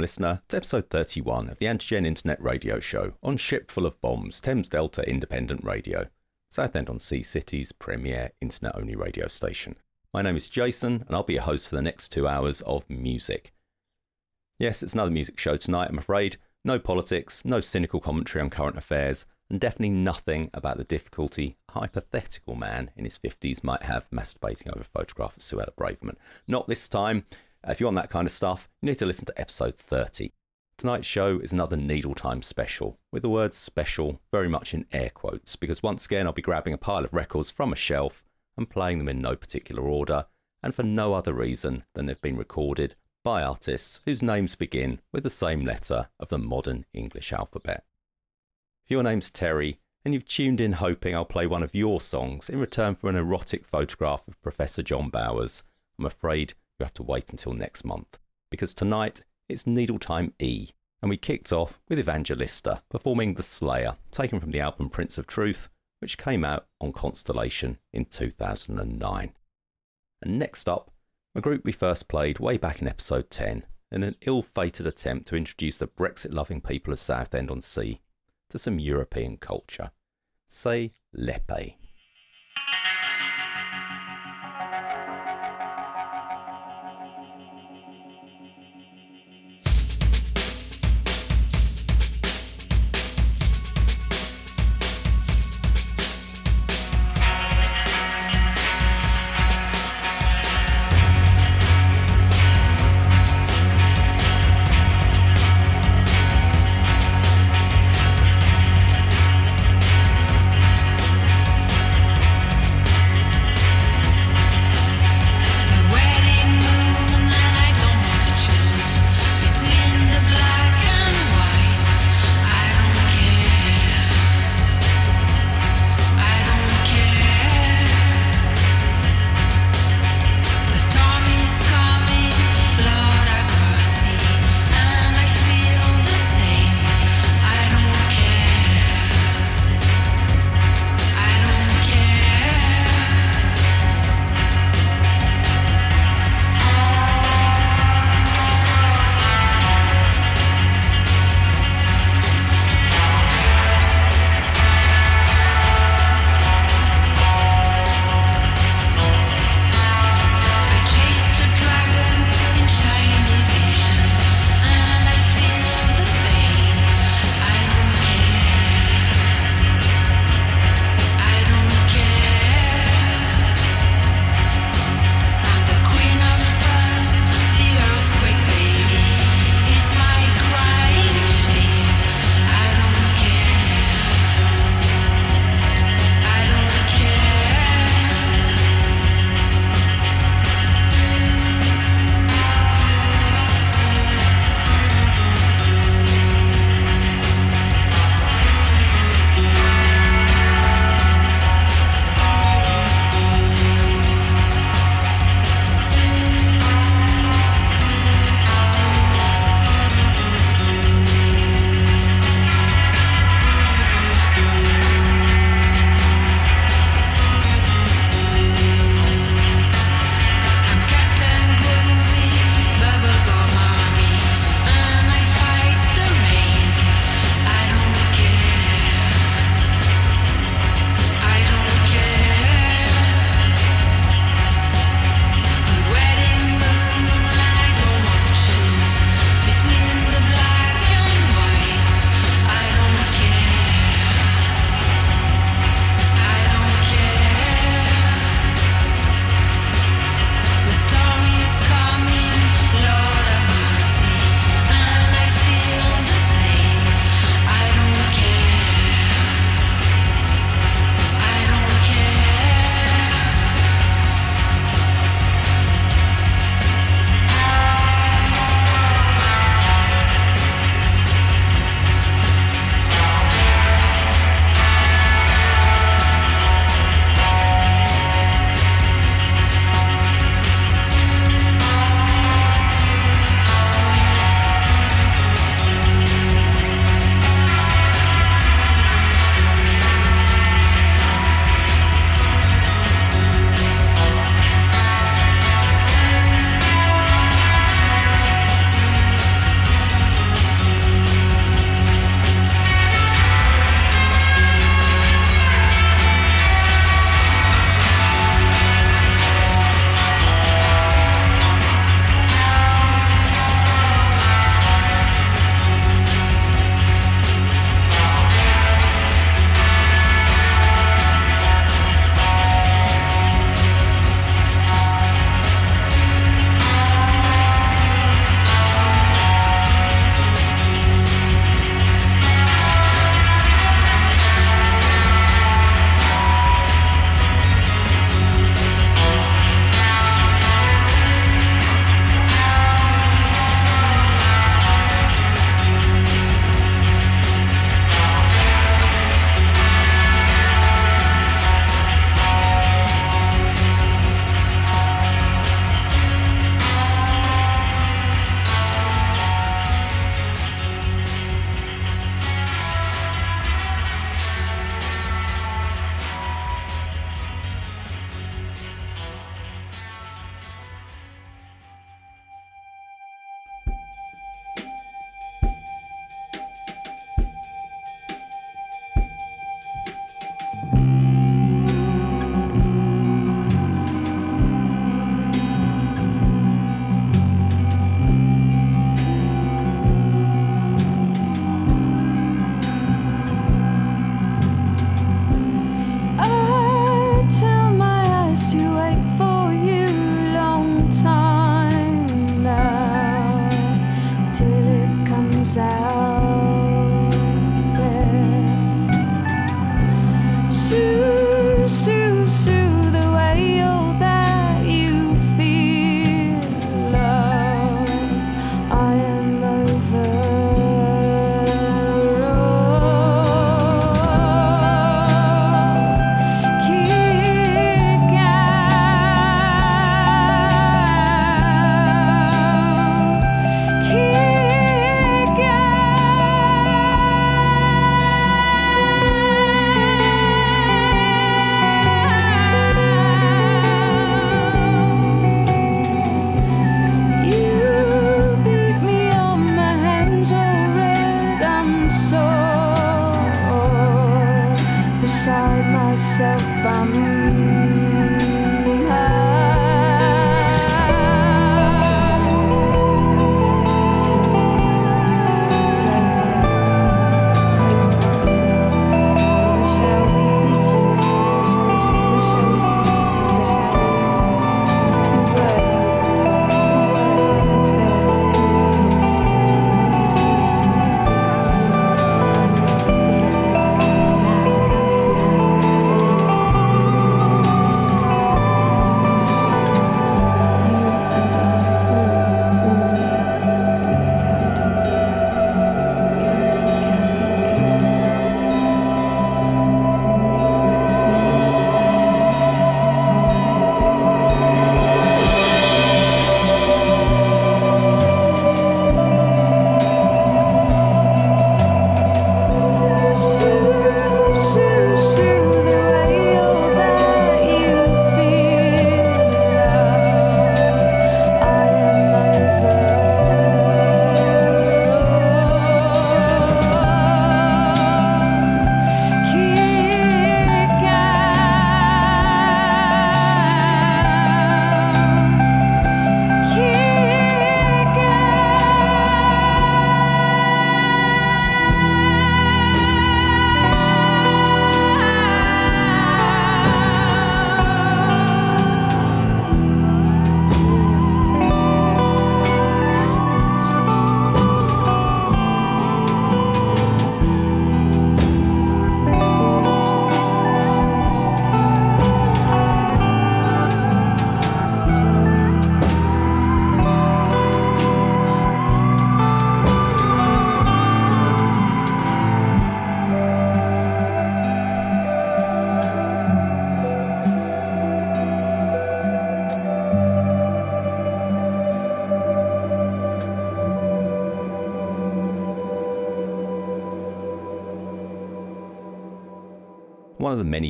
Welcome, listener, to episode 31 of the Antigen Internet Radio Show on Ship Full of Bombs, Thames Delta Independent Radio, Southend on Sea City's premier internet only radio station. My name is Jason, and I'll be your host for the next two hours of music. Yes, it's another music show tonight, I'm afraid. No politics, no cynical commentary on current affairs, and definitely nothing about the difficulty a hypothetical man in his 50s might have masturbating over a photograph of Suella Braverman. Not this time. Uh, if you want that kind of stuff, you need to listen to episode 30. Tonight's show is another Needle Time special, with the word special very much in air quotes, because once again I'll be grabbing a pile of records from a shelf and playing them in no particular order, and for no other reason than they've been recorded by artists whose names begin with the same letter of the modern English alphabet. If your name's Terry, and you've tuned in hoping I'll play one of your songs in return for an erotic photograph of Professor John Bowers, I'm afraid you have to wait until next month. Because tonight it's Needle Time E, and we kicked off with Evangelista performing The Slayer, taken from the album Prince of Truth, which came out on Constellation in 2009. And next up, a group we first played way back in episode 10 in an ill fated attempt to introduce the Brexit loving people of Southend on Sea to some European culture. Say L'Épée.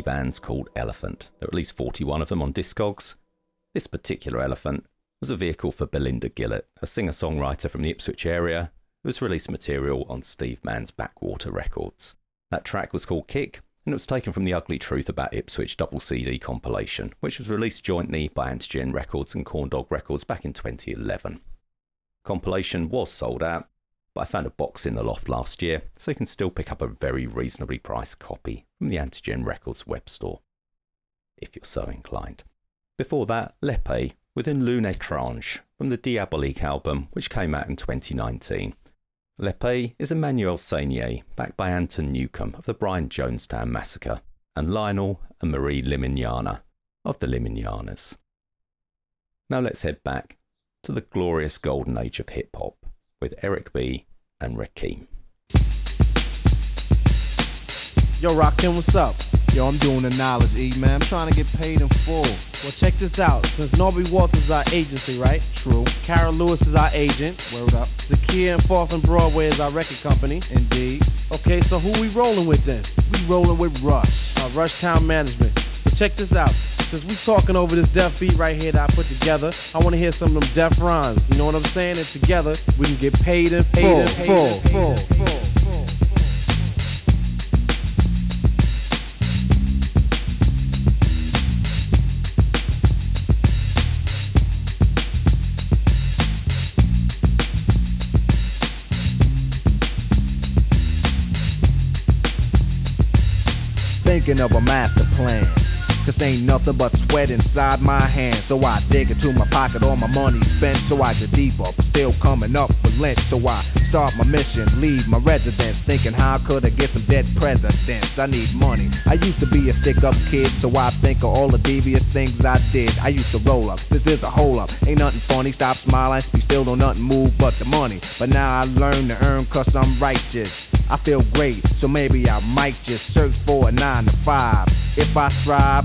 Bands called Elephant. There are at least 41 of them on Discogs. This particular Elephant was a vehicle for Belinda Gillett, a singer songwriter from the Ipswich area who has released material on Steve Mann's Backwater Records. That track was called Kick, and it was taken from the Ugly Truth About Ipswich double CD compilation, which was released jointly by Antigen Records and Corndog Records back in 2011. Compilation was sold out, but I found a box in the loft last year, so you can still pick up a very reasonably priced copy from the Antigen Records web store, if you're so inclined. Before that, L'Épée with Une Lune Étrange from the Diabolique album, which came out in 2019. L'Épée is Emmanuelle Seigner, backed by Anton Newcombe of the Brian Jonestown Massacre, and Lionel and Marie Limiñana of the Limiñanas. Now let's head back to the glorious golden age of hip hop with Eric B. and Rakim. Yo, Rakim, what's up? Yo, I'm doing the knowledge, E, man. I'm trying to get paid in full. Well, check this out. Since Norby Walters is our agency, right? True. Kara Lewis is our agent. Word up. Zakia and Fourth and Broadway is our record company. Indeed. Okay, so who we rolling with then? We rolling with Rush. Uh, Rush Town Management. So check this out. Since we talking over this def beat right here that I put together, I want to hear some of them def rhymes. You know what I'm saying? And together we can get paid in full. Paid in full, full, full. Thinking of a master plan. Cause ain't nothing but sweat inside my hands. So I dig into my pocket, all my money spent. So I get deeper, but still coming up with lint. So I start my mission, leave my residence. Thinking how could I get some dead presidents? I need money. I used to be a stick up kid, so I think of all the devious things I did. I used to roll up, this is a hole up. Ain't nothing funny, stop smiling. We still don't nothing move but the money. But now I learn to earn cause I'm righteous. I feel great, so maybe I might just search for a nine to five. If I strive,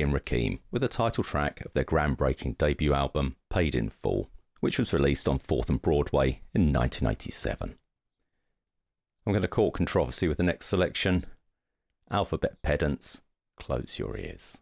And Rakim with a title track of their groundbreaking debut album, Paid in Full, which was released on 4th and Broadway in 1987. I'm going to court controversy with the next selection Alphabet Pedants, Close Your Ears.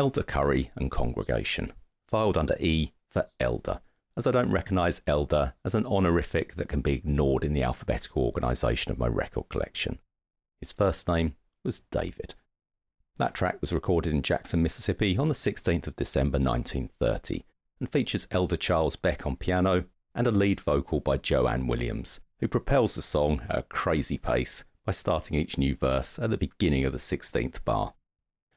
Elder Curry and Congregation, filed under E for Elder, as I don't recognise Elder as an honorific that can be ignored in the alphabetical organisation of my record collection. His first name was David. That track was recorded in Jackson, Mississippi on the 16th of December 1930 and features Elder Charles Beck on piano and a lead vocal by Joanne Williams, who propels the song at a crazy pace by starting each new verse at the beginning of the 16th bar.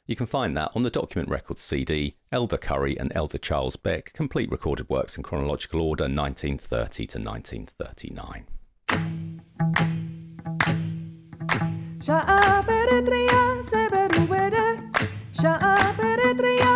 You can find that on the Document Records CD, Elder Curry and Elder Charles Beck, complete recorded works in chronological order 1930 to 1939. Sha'a peretria se beruede, sha'a peretria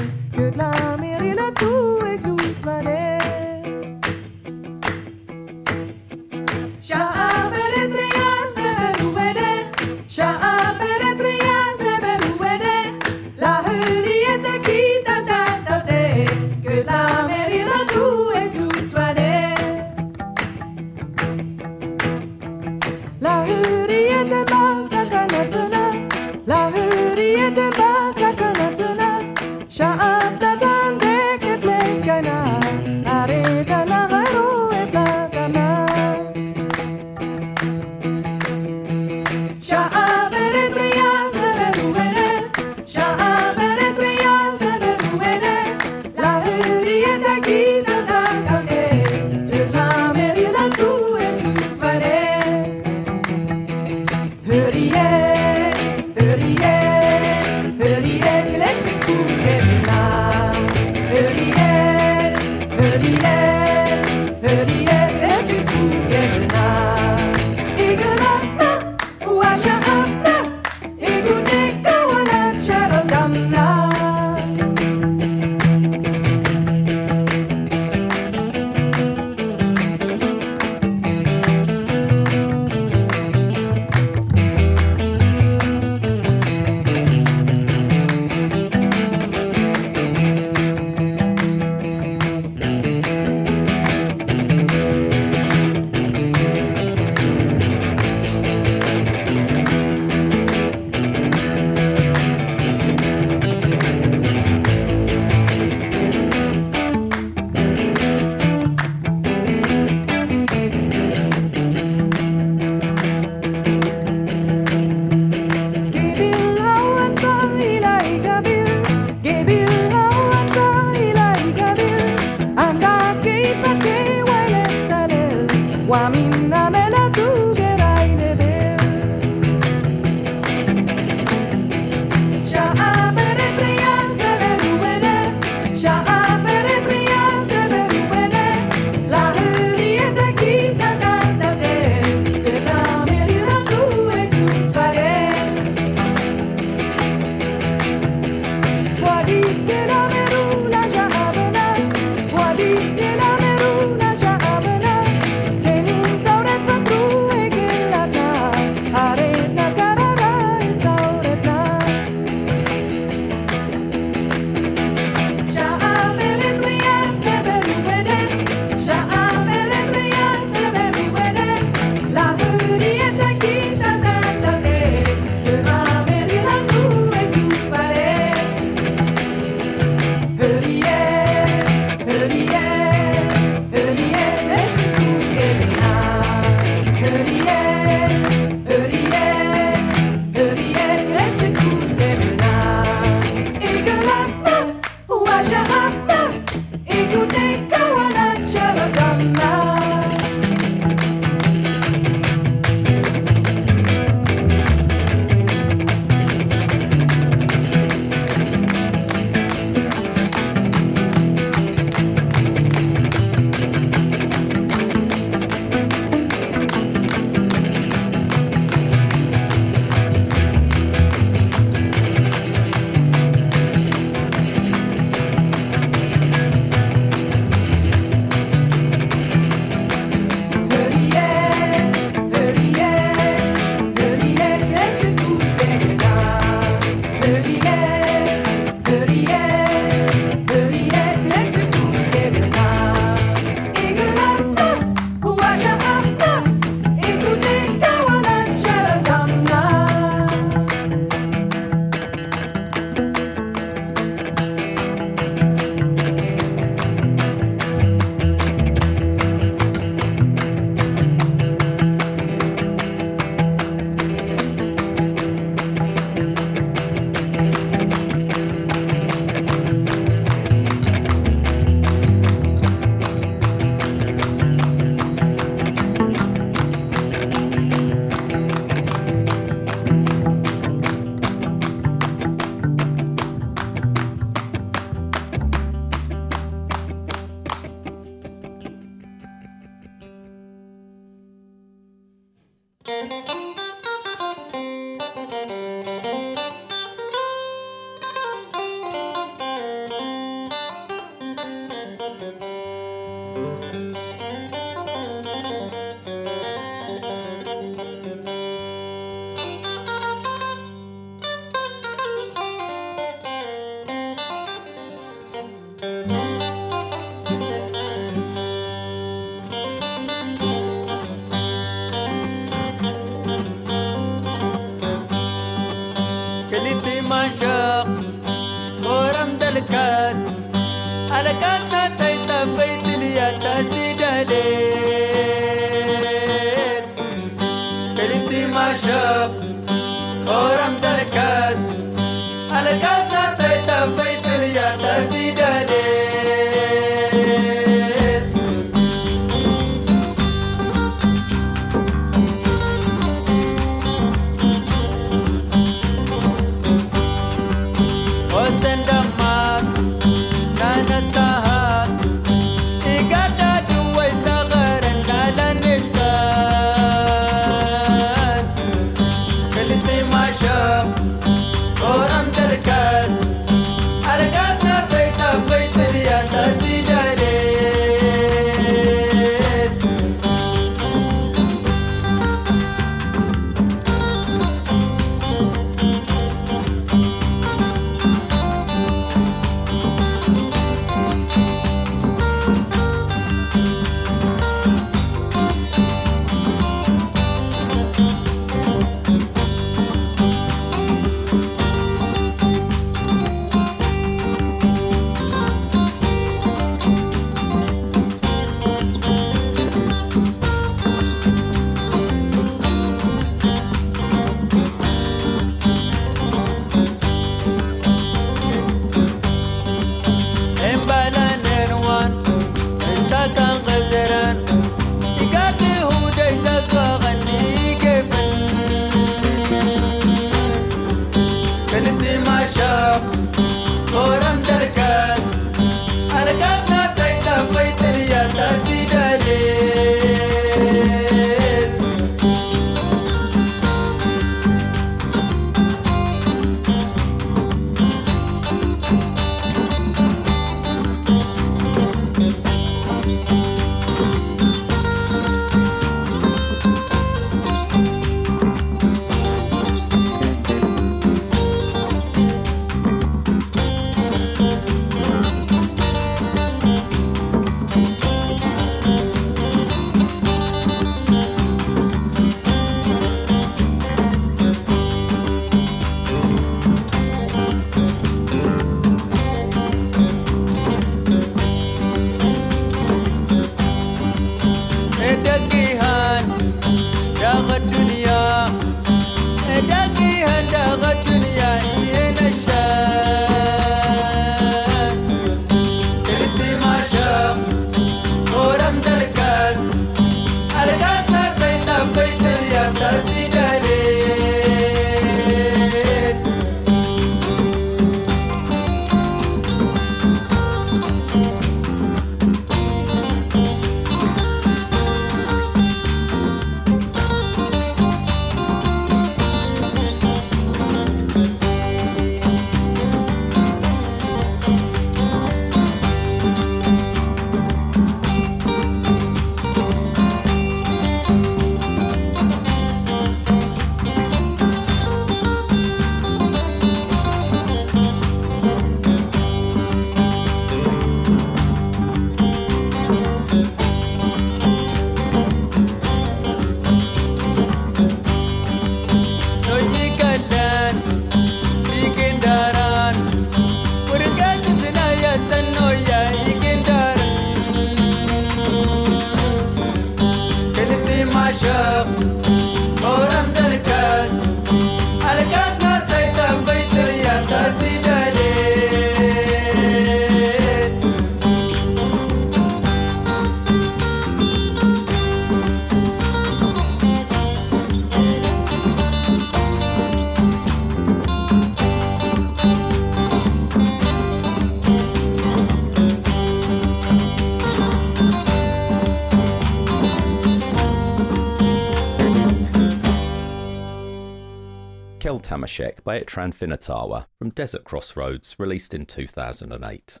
Tamashek by Etran Finatawa from Desert Crossroads, released in 2008.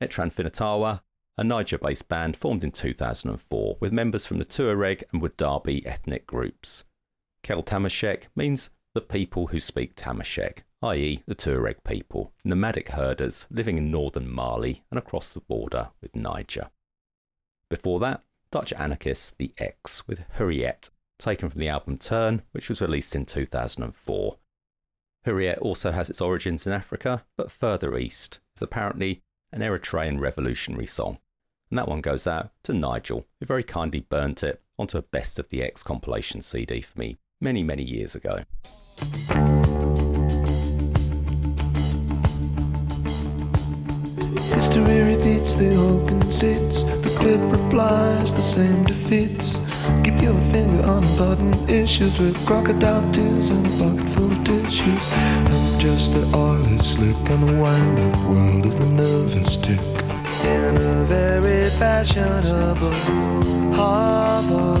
Etran Finatawa, a Niger based band formed in 2004 with members from the Tuareg and Wodaabe ethnic groups. Kel Tamashek means the people who speak Tamashek, i.e., the Tuareg people, nomadic herders living in northern Mali and across the border with Niger. Before that, Dutch anarchists The Ex with Huriyet, taken from the album Turn, which was released in 2004. Huriyet also has its origins in Africa, but further east, is apparently an Eritrean revolutionary song. And that one goes out to Nigel, who very kindly burnt it onto a Best of the Ex compilation CD for me many, many years ago. History repeats, the whole conceits. The clip replies, the same defeats. Your finger on important issues with crocodile tears and a bucket full of tissues. I'm just the oily slick on the wind up world of the nervous tick. In a very fashionable harbor.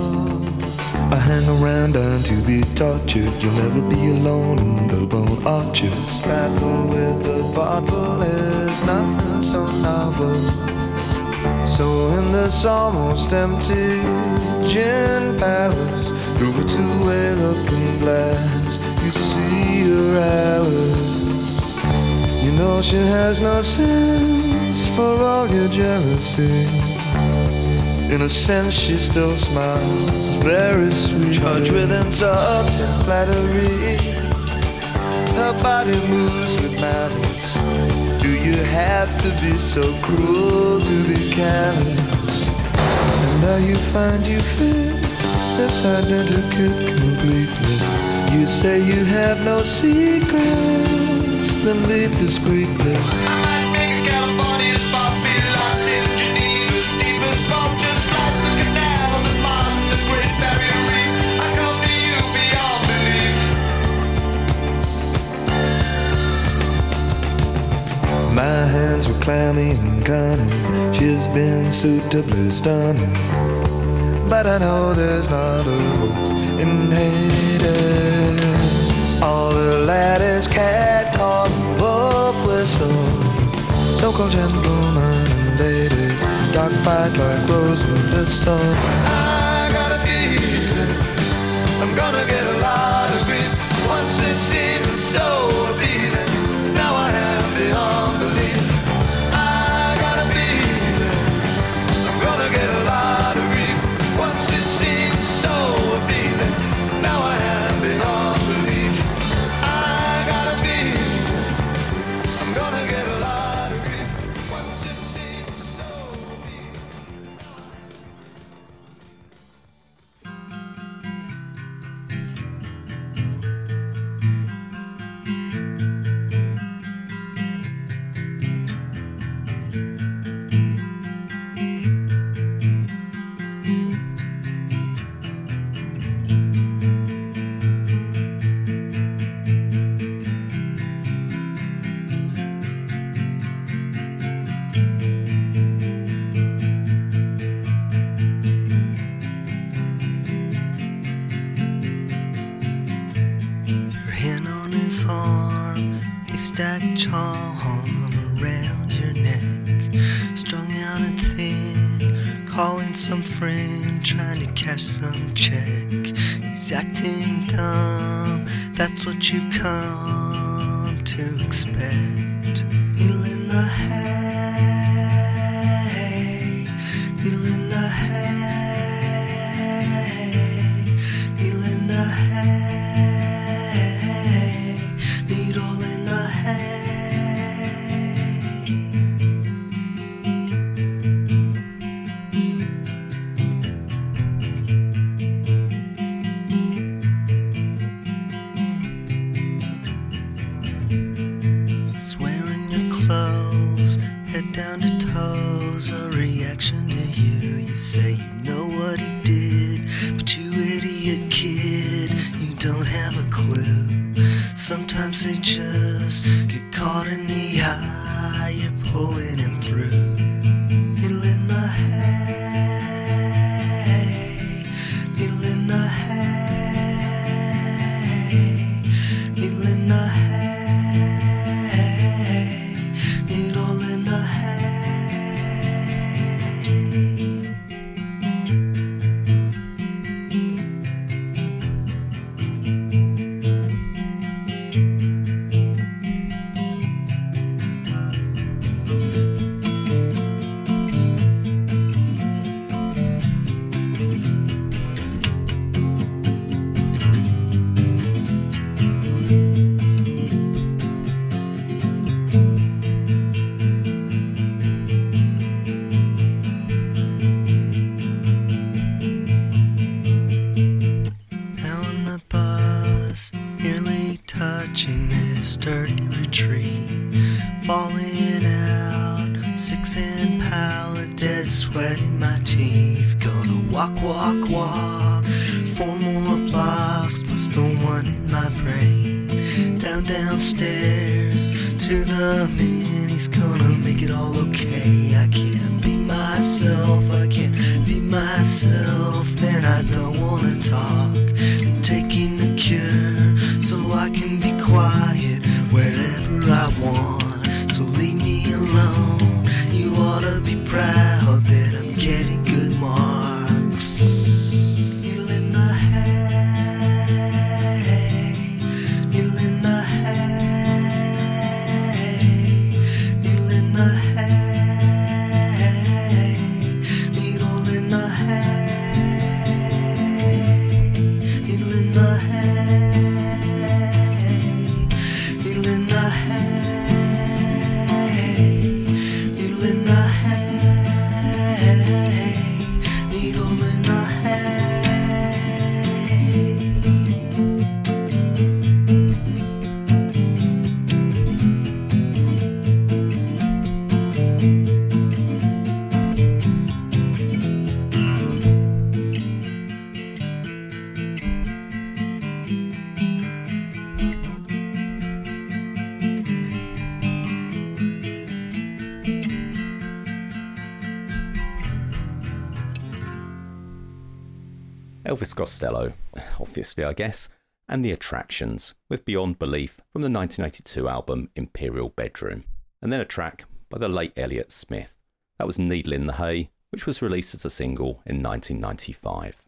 I hang around and to be tortured. You'll never be alone in the bone arches. Battle with the bottle is nothing so novel. So in this almost empty gin palace, through a two-way looking glass, you see her hours. You know she has no sense for all your jealousy. In a sense, she still smiles, very sweet. Charged with insults and flattery. Her body moves with malice. You have to be so cruel to be callous? And now you find you fit this identical completely. You say you have no secrets, then leave discreetly. My hands were clammy and cunning. She's been suitably stunning. But I know there's not a hope in Hades. All the laddies cat called wolf whistle. So-called gentlemen and ladies dogfight like rose and thistle. I got a feeling I'm gonna get a lot of grief once it seemed so child's arm, haystack charm around your neck. Strung out and thin, calling some friend, trying to cash some check. He's acting dumb, that's what you've come to expect. Needle in the hay, Elvis Costello, obviously, I guess, and The Attractions, with Beyond Belief from the 1982 album Imperial Bedroom, and then a track by the late Elliott Smith. That was Needle in the Hay, which was released as a single in 1995.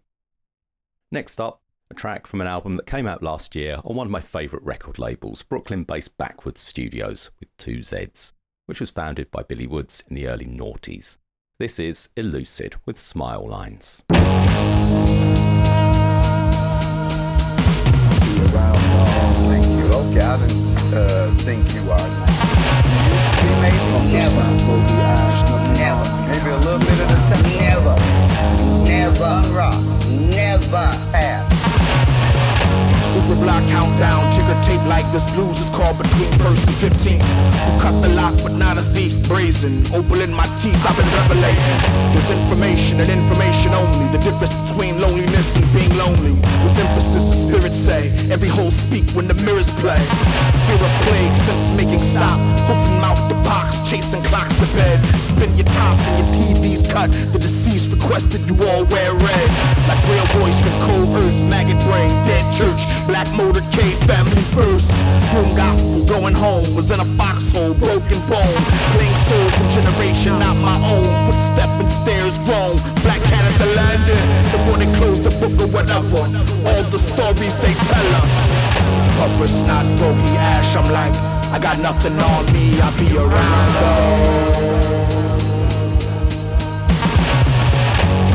Next up, a track from an album that came out last year on one of my favourite record labels, Brooklyn based Backwoodz Studioz with two Zs, which was founded by Billy Woods in the early noughties. This is Elucid with Smile Lines. Thank you. Okay, I didn't uh, think you are. Never. Never. Maybe a little bit of the time. Never. Never rock. Never have. Super block countdown, ticker tape like this blues is called between first and 15th. Who cut the lock but not a thief, brazen, opal in my teeth, I've been revelating. There's information and information only, the difference between loneliness and being lonely. With emphasis, the spirits say, every hole speak when the mirrors play. Fear of plague, sense making stop, hoofing mouth the box, chasing clocks to bed. Spin your top and your TV's cut, the deceased requested you all wear red. Like real voice from cold earth, maggot brain, dead church, black motorcade, family first. Boom gospel, going home, was in a foxhole, broken bone. Playing soul from generation, not my own. Footstep and stairs grown. Black cat at the landing, before they close the book or whatever. All the stories they tell us. Puffer, snot, bogey, ash, I'm like, I got nothing on me, I'll be around though.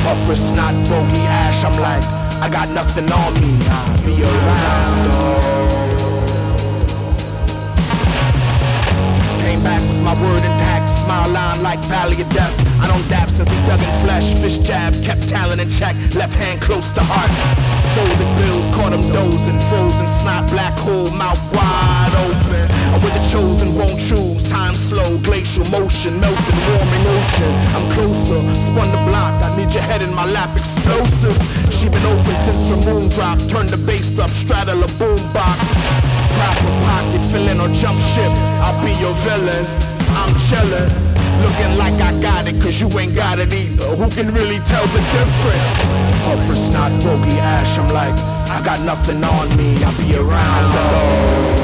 Puffer, snot, bogey, ash, I'm like, I got nothing on me, I'll be around though. Came back with my word intact, smile line like Valley of Death. I don't dab since he dug in flesh, fish jab, kept talent in check, left hand close to heart. Folded bills, caught him dozing, frozen snot, black hole, mouth wide open. I'm with the chosen, won't choose, time slow, glacial motion, melting, warming ocean I'm closer, spun the block, I need your head in my lap, explosive. She been open since her moon drop, turn the bass up, straddle a boom boombox. Proper pocket, filling or jump ship. I'll be your villain. I'm chillin'. Looking like I got it, cause you ain't got it either. Who can really tell the difference? Puffer, snot, bogey, ash. I'm like, I got nothing on me. I'll be around though.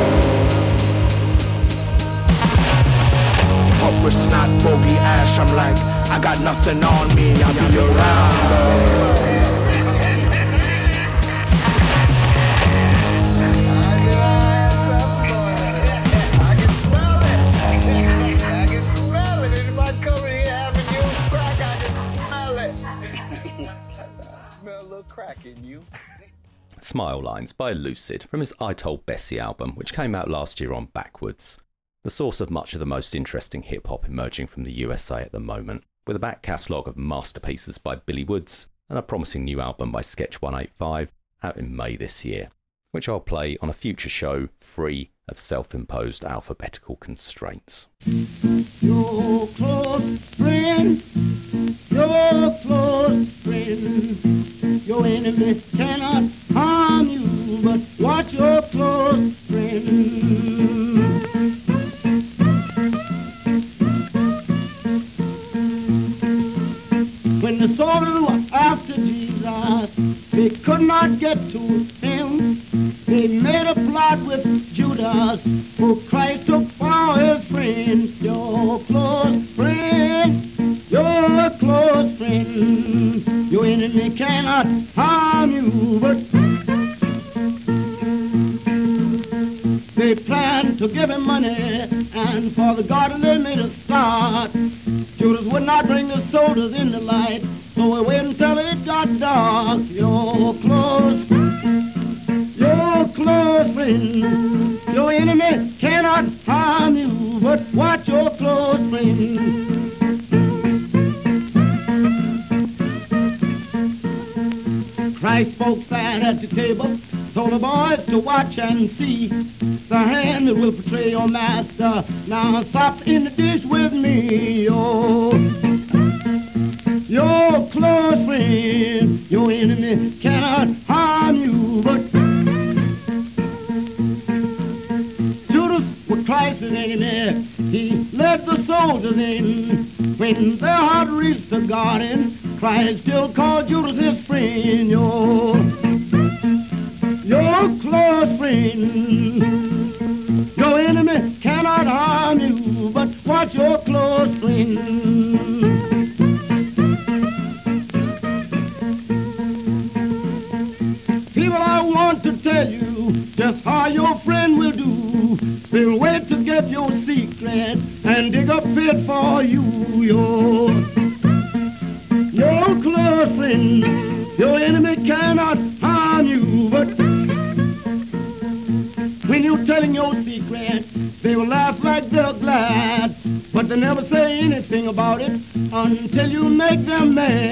Snot, ash. I'm like, I got nothing on me. I'll be around. Smile Lines by Elucid from his I Told Bessie album, which came out last year on Backwoodz, the source of much of the most interesting hip hop emerging from the USA at the moment, with a back catalogue of masterpieces by Billy Woods and a promising new album by Sketch 185 out in May this year, which I'll play on a future show free of self imposed alphabetical constraints. Your close friend, your close friend, your enemy cannot harm you, but watch your close friend. Could not get to him. They made a plot with Judas, who Christ took for his friend, your close friend, your close friend. Your enemy cannot harm you, but they planned to give him money, and for the garden they made a start. Judas would not bring the soldiers in the light, Christ spoke fat at the table, told the boys to watch and see the hand that will betray your master. Now stop in the dish with me, oh. Your close friend, your enemy cannot harm you, but Judas was Christ's enemy. He led the soldiers in. When their heart reached the garden, Christ still called Judas his Your, your close friend. Your enemy cannot harm you, but watch your close friend. People, I want to tell you just how your friend will do. They'll wait to get your secret and dig a pit for you. Until you make them mad.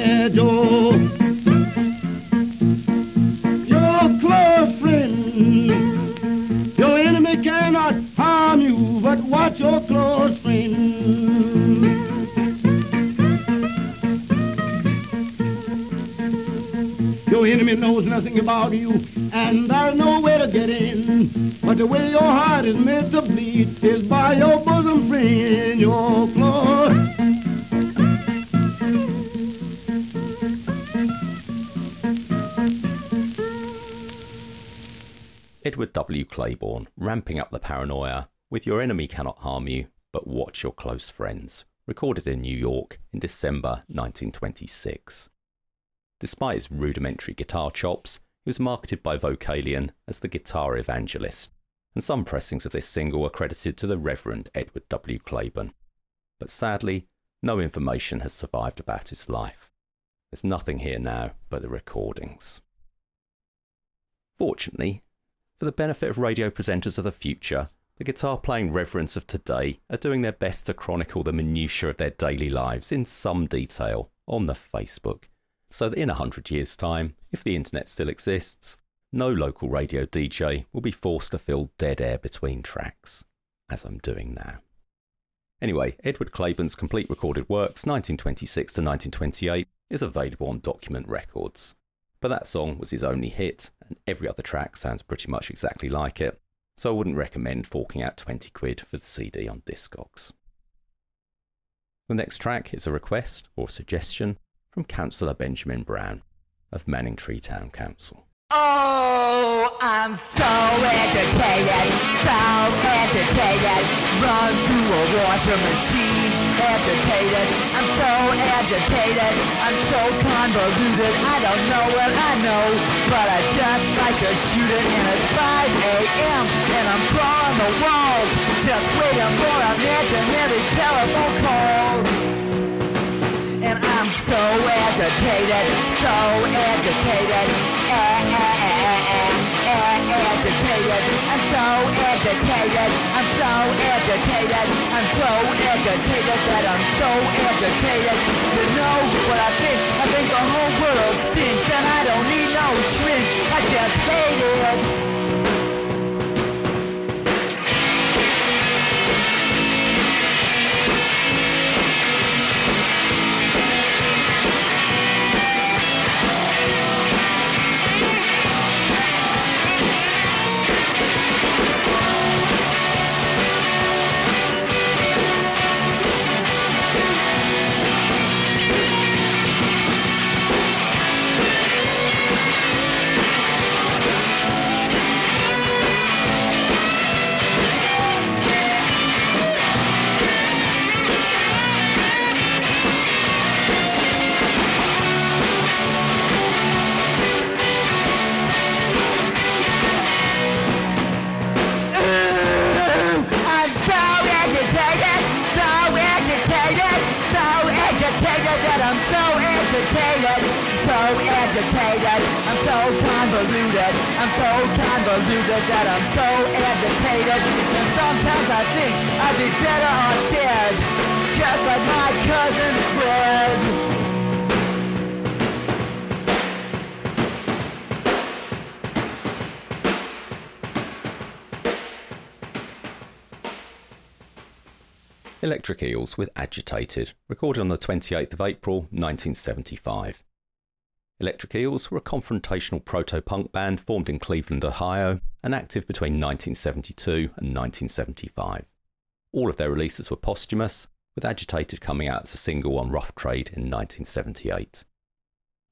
W. Clayborn, ramping up the paranoia with Your Enemy Cannot Harm You, but Watch Your Close Friends, recorded in New York in December 1926. Despite his rudimentary guitar chops, he was marketed by Vocalion as the guitar evangelist, and some pressings of this single are credited to the Reverend Edward W. Clayborn. But sadly, no information has survived about his life. There's nothing here now but the recordings. Fortunately, for the benefit of radio presenters of the future, the guitar playing reverends of today are doing their best to chronicle the minutiae of their daily lives in some detail on the Facebook, so that in a hundred years' time, if the internet still exists, no local radio DJ will be forced to fill dead air between tracks, as I'm doing now. Anyway, Edward Clayborn's complete recorded works, 1926 to 1928, is available on Document Records. But that song was his only hit, and every other track sounds pretty much exactly like it, so I wouldn't recommend forking out 20 quid for the CD on Discogs. The next track is a request or suggestion from Councillor Benjamin Brown of Manningtree Town Council. Oh, I'm so so. Run through a washing machine. I'm so agitated, I'm so convoluted. I don't know what I know, but I just like to shoot it. And it's 5 a.m. and I'm crawling the walls, just waiting for imaginary telephone calls. And I'm so agitated, so agitated, a- a- a- agitated. I'm so agitated, I'm so agitated, I'm so agitated that I'm so agitated. You know what I think? I think the whole world stinks, and I don't need no shrink. I just hate it. Agitated, I'm so convoluted, I'm so convoluted that I'm so agitated, and sometimes I think I'd be better off dead, just like my cousin Fred. Electric Eels with Agitated, recorded on the 28th of April 1975. Electric Eels were a confrontational proto punk band formed in Cleveland, Ohio, and active between 1972 and 1975. All of their releases were posthumous, with Agitated coming out as a single on Rough Trade in 1978.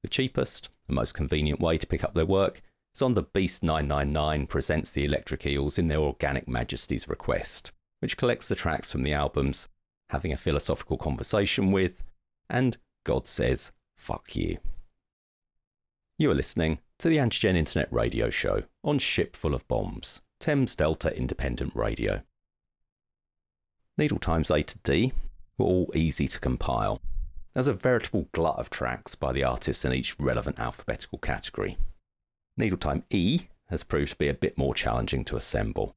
The cheapest and most convenient way to pick up their work is on the Beast 999 presents the Electric Eels in their Organic Majesty's request, which collects the tracks from the albums Having a Philosophical Conversation with and God Says Fuck You. You are listening to the Antigen Internet Radio Show on Ship Full of Bombs, Thames Delta Independent Radio. Needle times A to D were all easy to compile. There's a veritable glut of tracks by the artists in each relevant alphabetical category. Needle time E has proved to be a bit more challenging to assemble.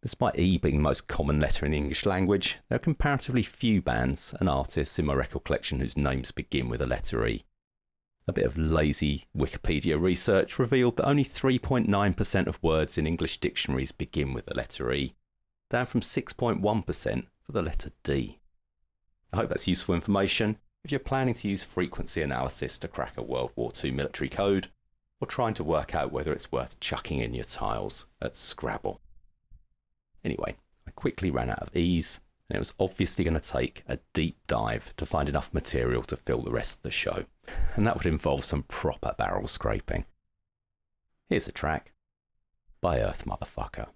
Despite E being the most common letter in the English language, there are comparatively few bands and artists in my record collection whose names begin with a letter E. A bit of lazy Wikipedia research revealed that only 3.9% of words in English dictionaries begin with the letter E, down from 6.1% for the letter D. I hope that's useful information if you're planning to use frequency analysis to crack a World War II military code, or trying to work out whether it's worth chucking in your tiles at Scrabble. Anyway, I quickly ran out of E's, and it was obviously going to take a deep dive to find enough material to fill the rest of the show, and that would involve some proper barrel scraping. Here's a track by Earth Motherfucker.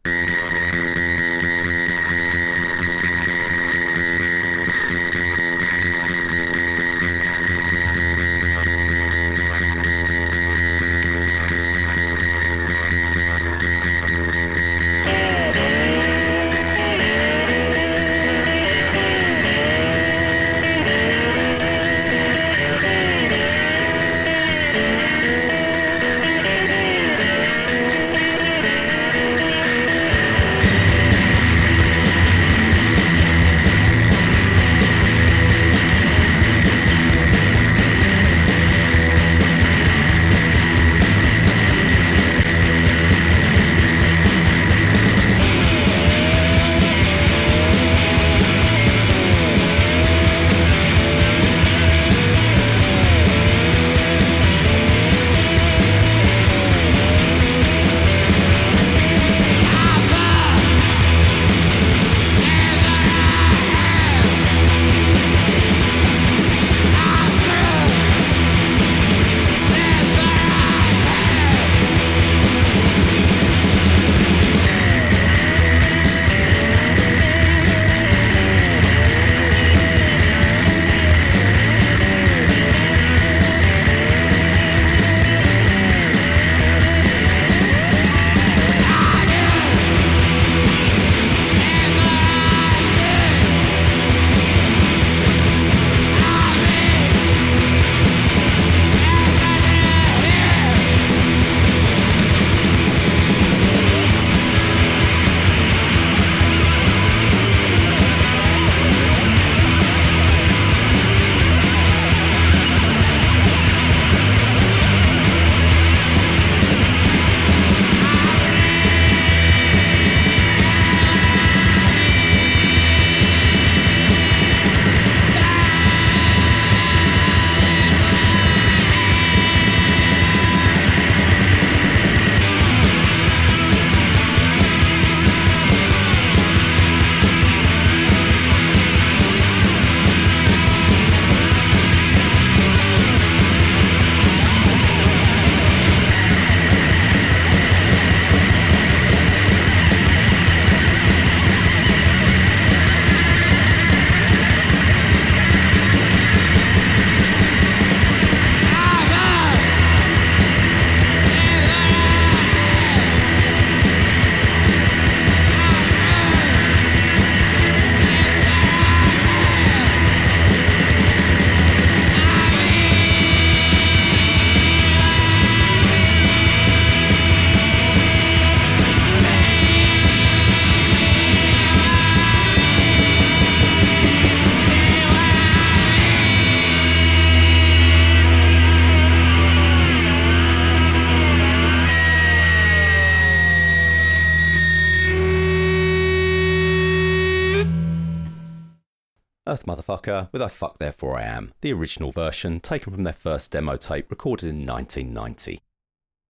Motherfucker with I Fuck Therefore I Am, the original version taken from their first demo tape recorded in 1990.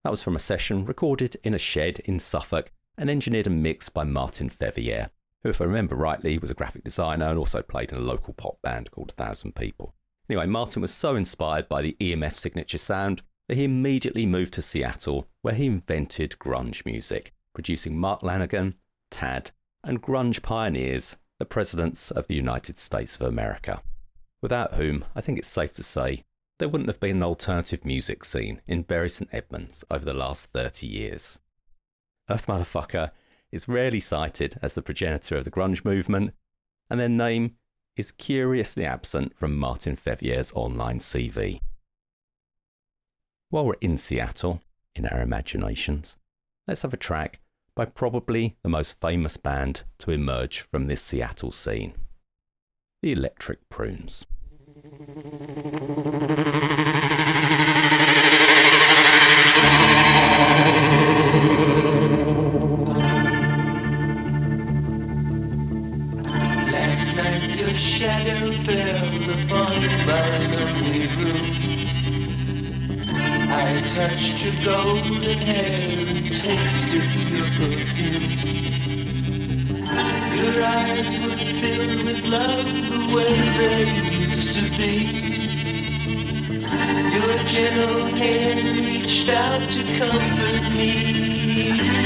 That was from a session recorded in a shed in Suffolk and engineered and mixed by Martin Fevier, who, if I remember rightly, was a graphic designer and also played in a local pop band called Thousand People. Anyway, Martin was so inspired by the EMF signature sound that he immediately moved to Seattle, where he invented grunge music, producing Mark Lanegan, Tad, and grunge pioneers, the presidents of the United States of America. Without whom, I think it's safe to say, there wouldn't have been an alternative music scene in Bury St Edmunds over the last 30 years. Earth Motherfucker is rarely cited as the progenitor of the grunge movement, and their name is curiously absent from Martin Fevier's online CV. While we're in Seattle, in our imaginations, let's have a track by probably the most famous band to emerge from this Seattle scene the Electric Prunes. Your shadow room. I touched your golden hair and tasted your perfume. Your eyes were filled with love the way they used to be. Your gentle hand reached out to comfort me.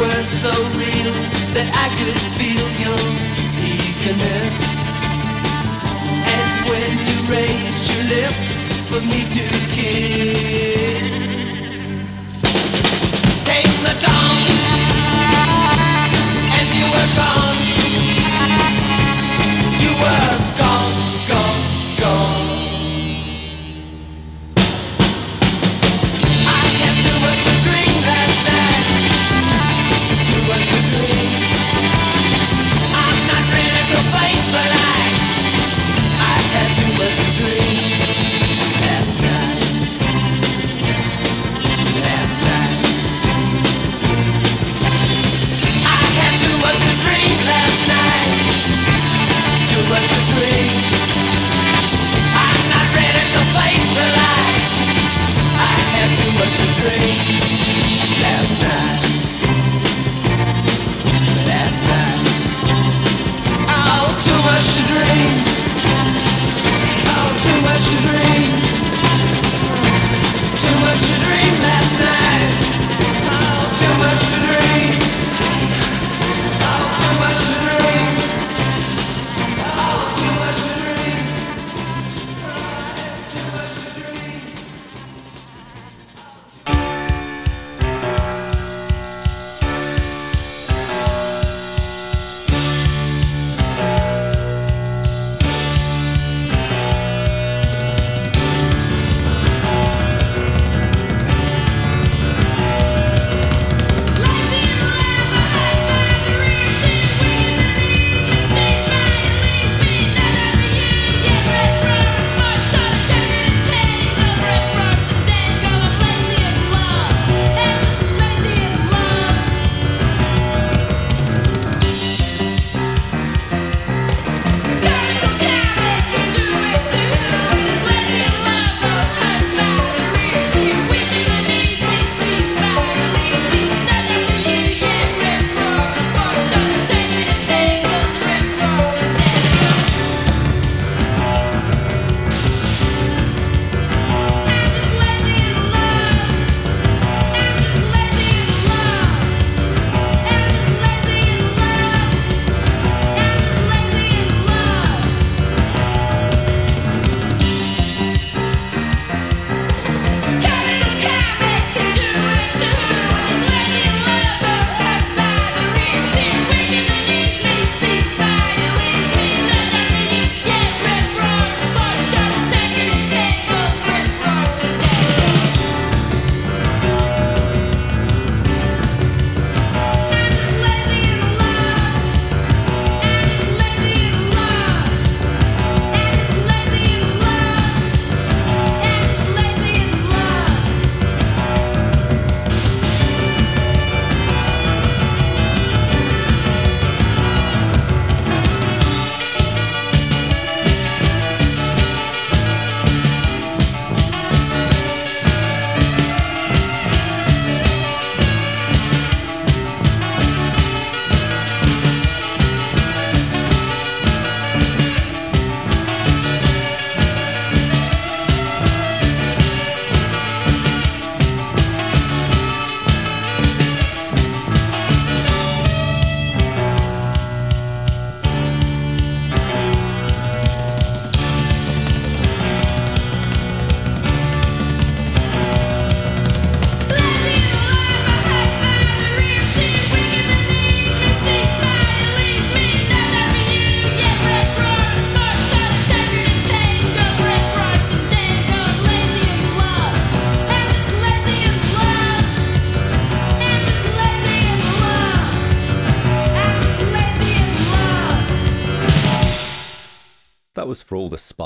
Were so real that I could feel your eagerness. And when you raised your lips for me to kiss, came the dawn,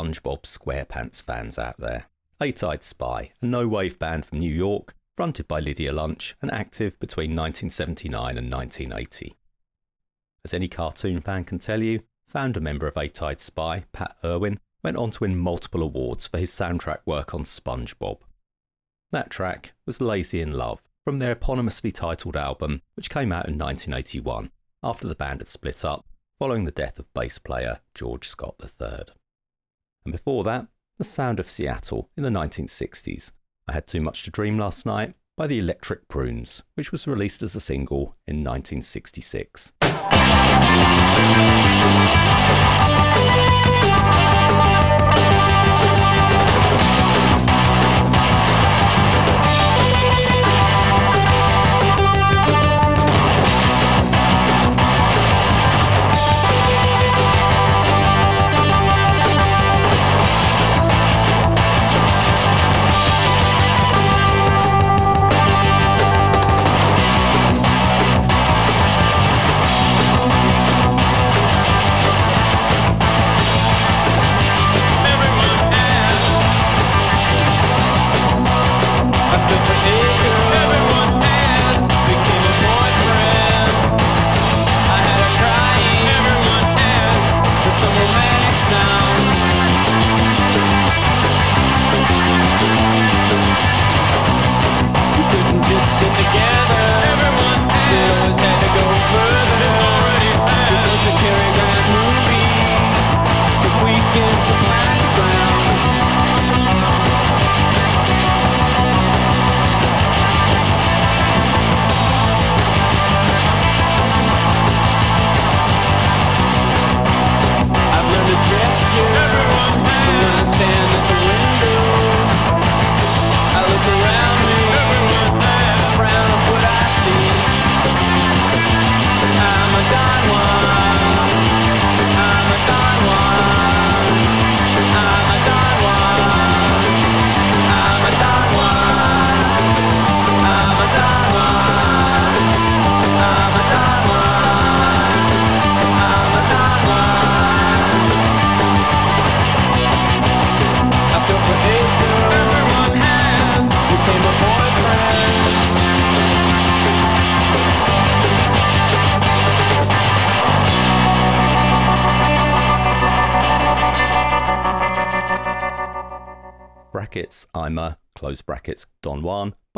SpongeBob SquarePants fans out there. Eight-Eyed Spy, a no-wave band from New York, fronted by Lydia Lunch and active between 1979 and 1980. As any cartoon fan can tell you, founder member of Eight-Eyed Spy, Pat Irwin, went on to win multiple awards for his soundtrack work on SpongeBob. That track was Lazy in Love from their eponymously titled album, which came out in 1981 after the band had split up following the death of bass player George Scott III. And before that, the sound of Seattle in the 1960s. I Had Too Much to Dream last night by the Electric Prunes, which was released as a single in 1966.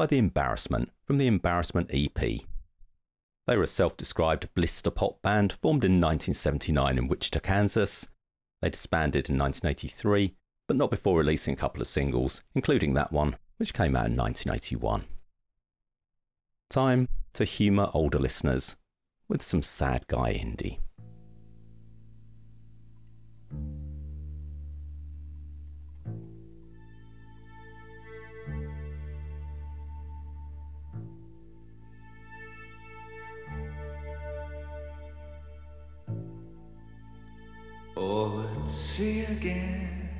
By The Embarrassment from the Embarrassment EP. They were a self described blister pop band formed in 1979 in Wichita, Kansas. They disbanded in 1983, but not before releasing a couple of singles, including that one, which came out in 1981. Time to humour older listeners with some sad guy indie. Oh, let's see again.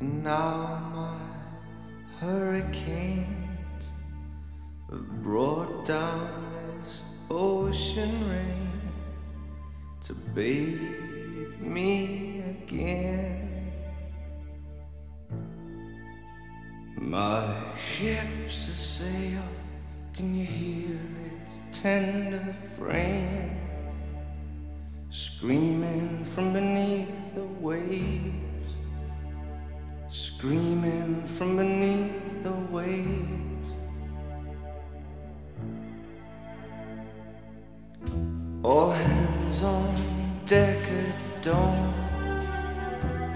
Now my hurricanes have brought down this ocean rain to bathe me again. My ship's a sail. Can you hear its tender frame? Screaming from beneath the waves, screaming from beneath the waves. All hands on deck at dawn,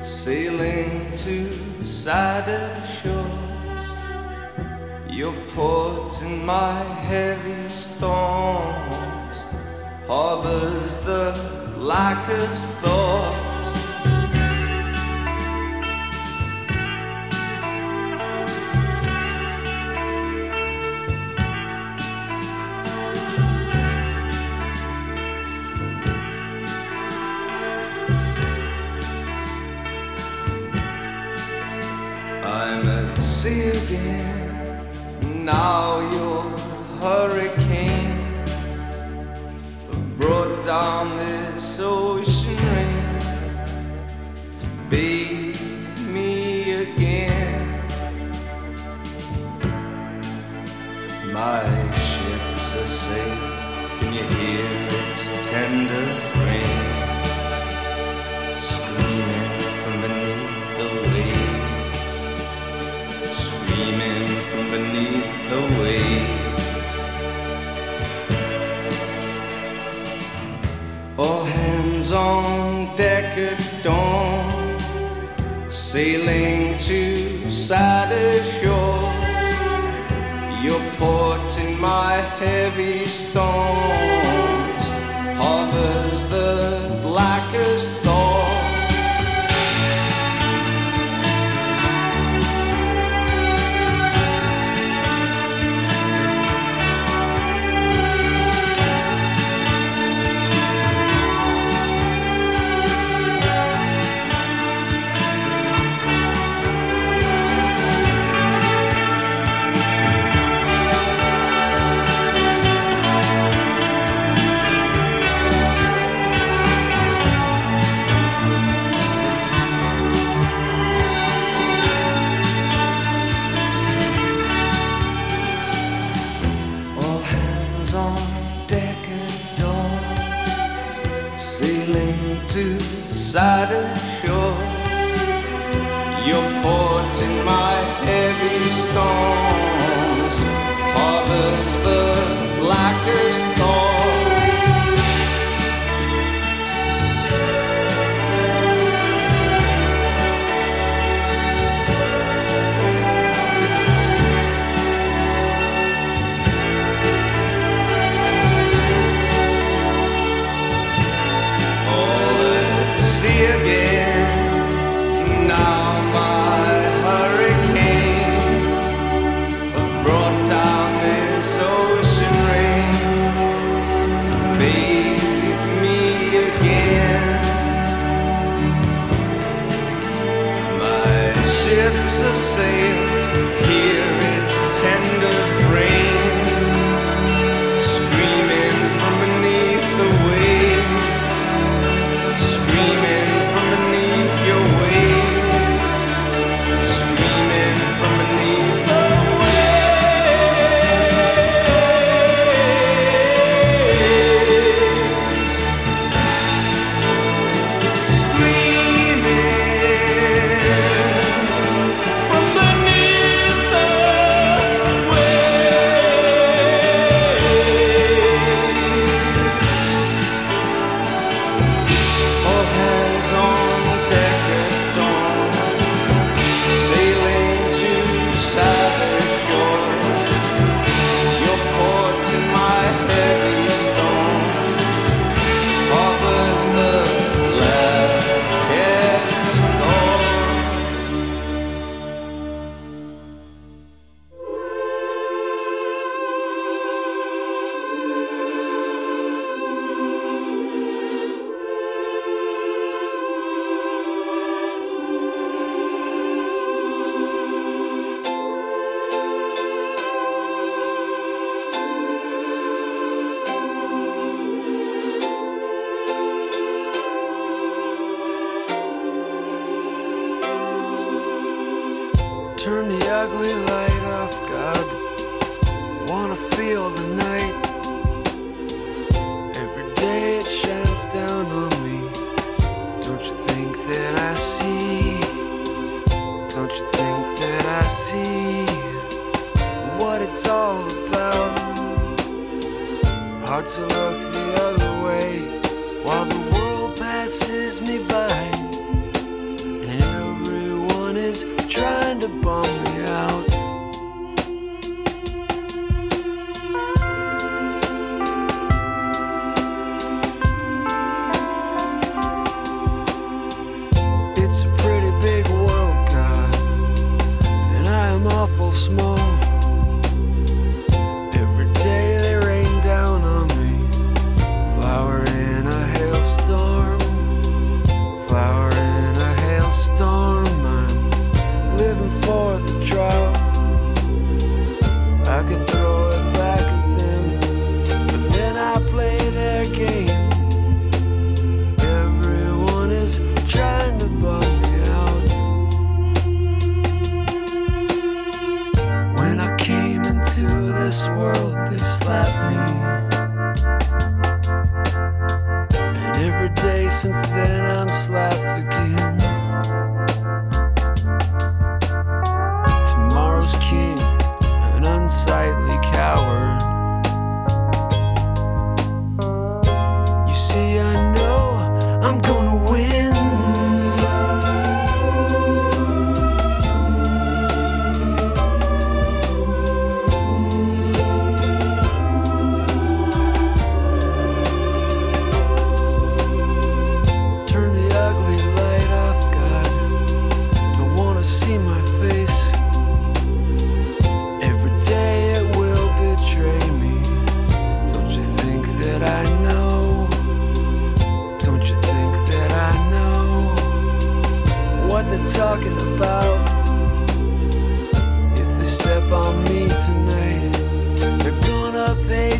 sailing to cider shores. Your port in my heavy storms harbors the blackest thoughts. I'm at sea again. Now your hurricane brought down at dawn, sailing to sadder shores. Your port in my heavy storms harbors the blackest thoughts.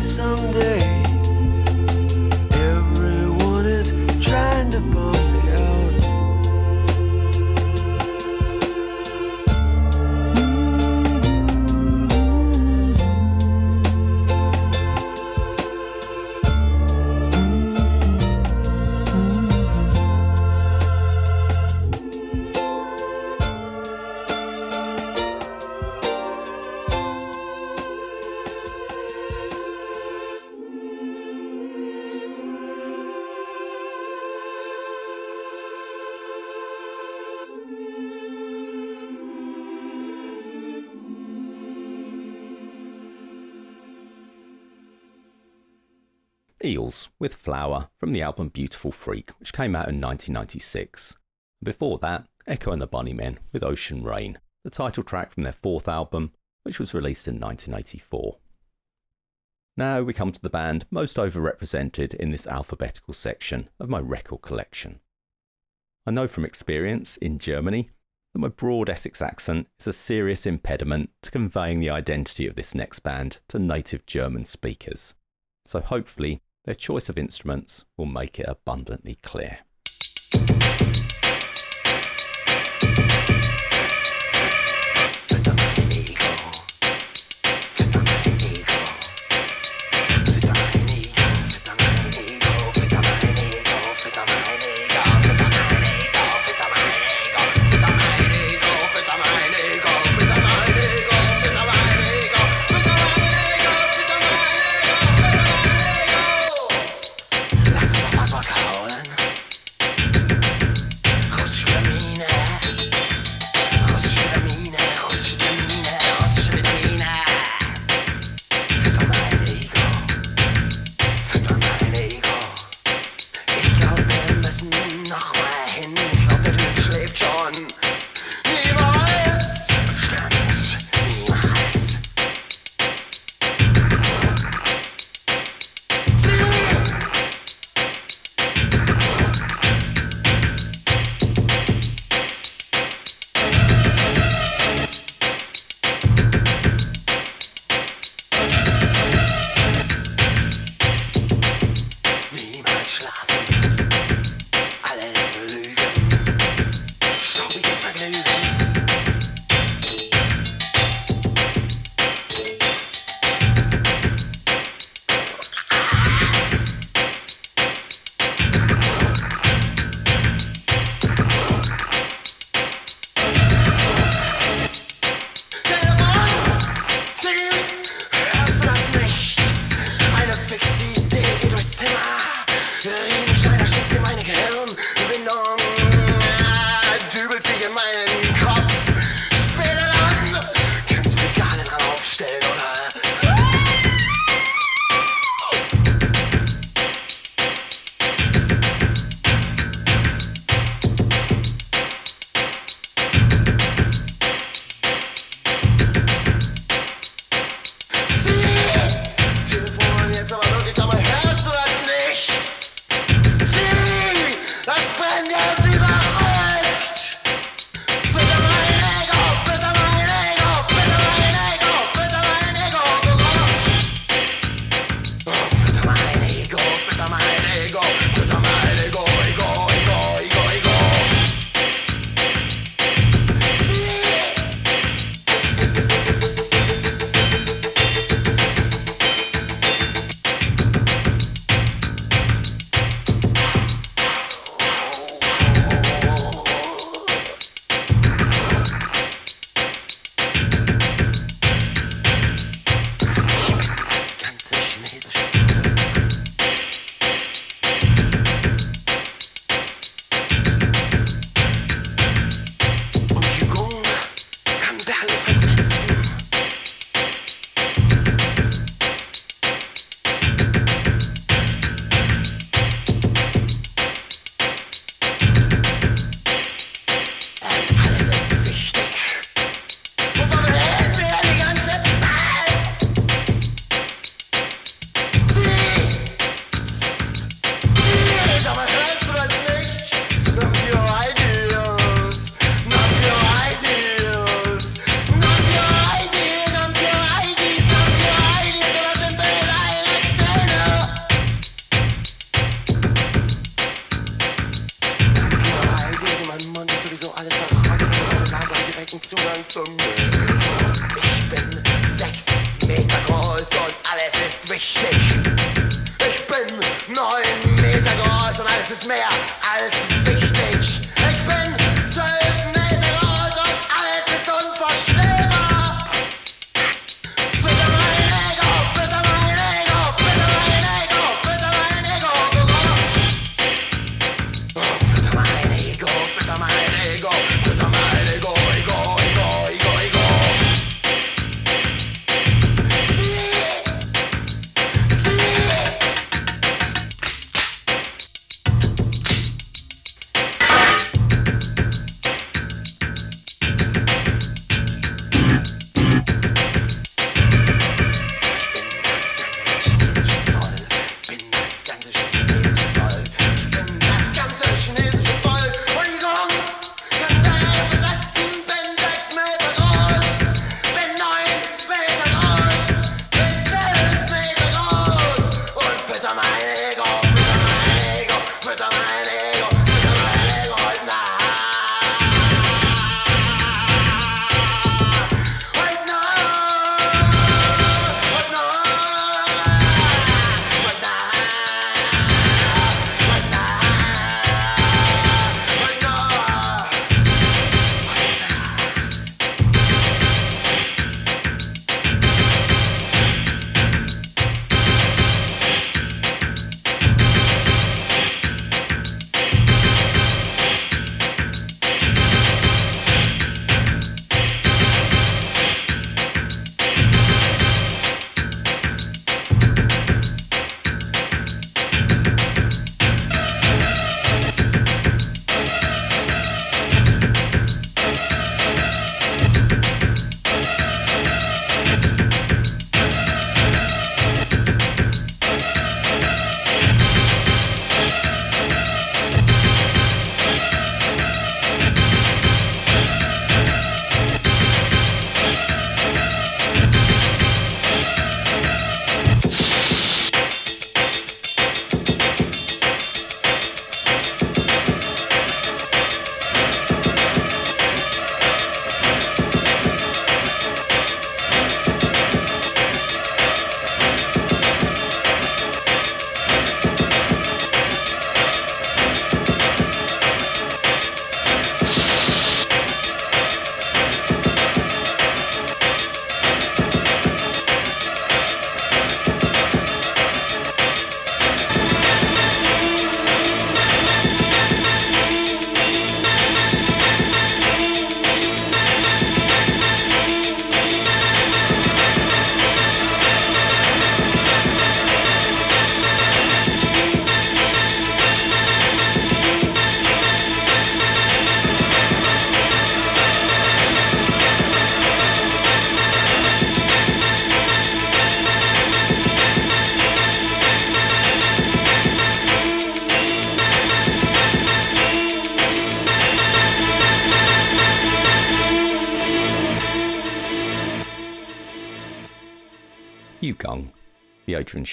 Someday. Eels with Flower from the album Beautiful Freak, which came out in 1996. Before that, Echo and the Bunnymen with Ocean Rain, the title track from their fourth album, which was released in 1984. Now we come to the band most overrepresented in this alphabetical section of my record collection. I know from experience in Germany that my broad Essex accent is a serious impediment to conveying the identity of this next band to native German speakers. So hopefully their choice of instruments will make it abundantly clear.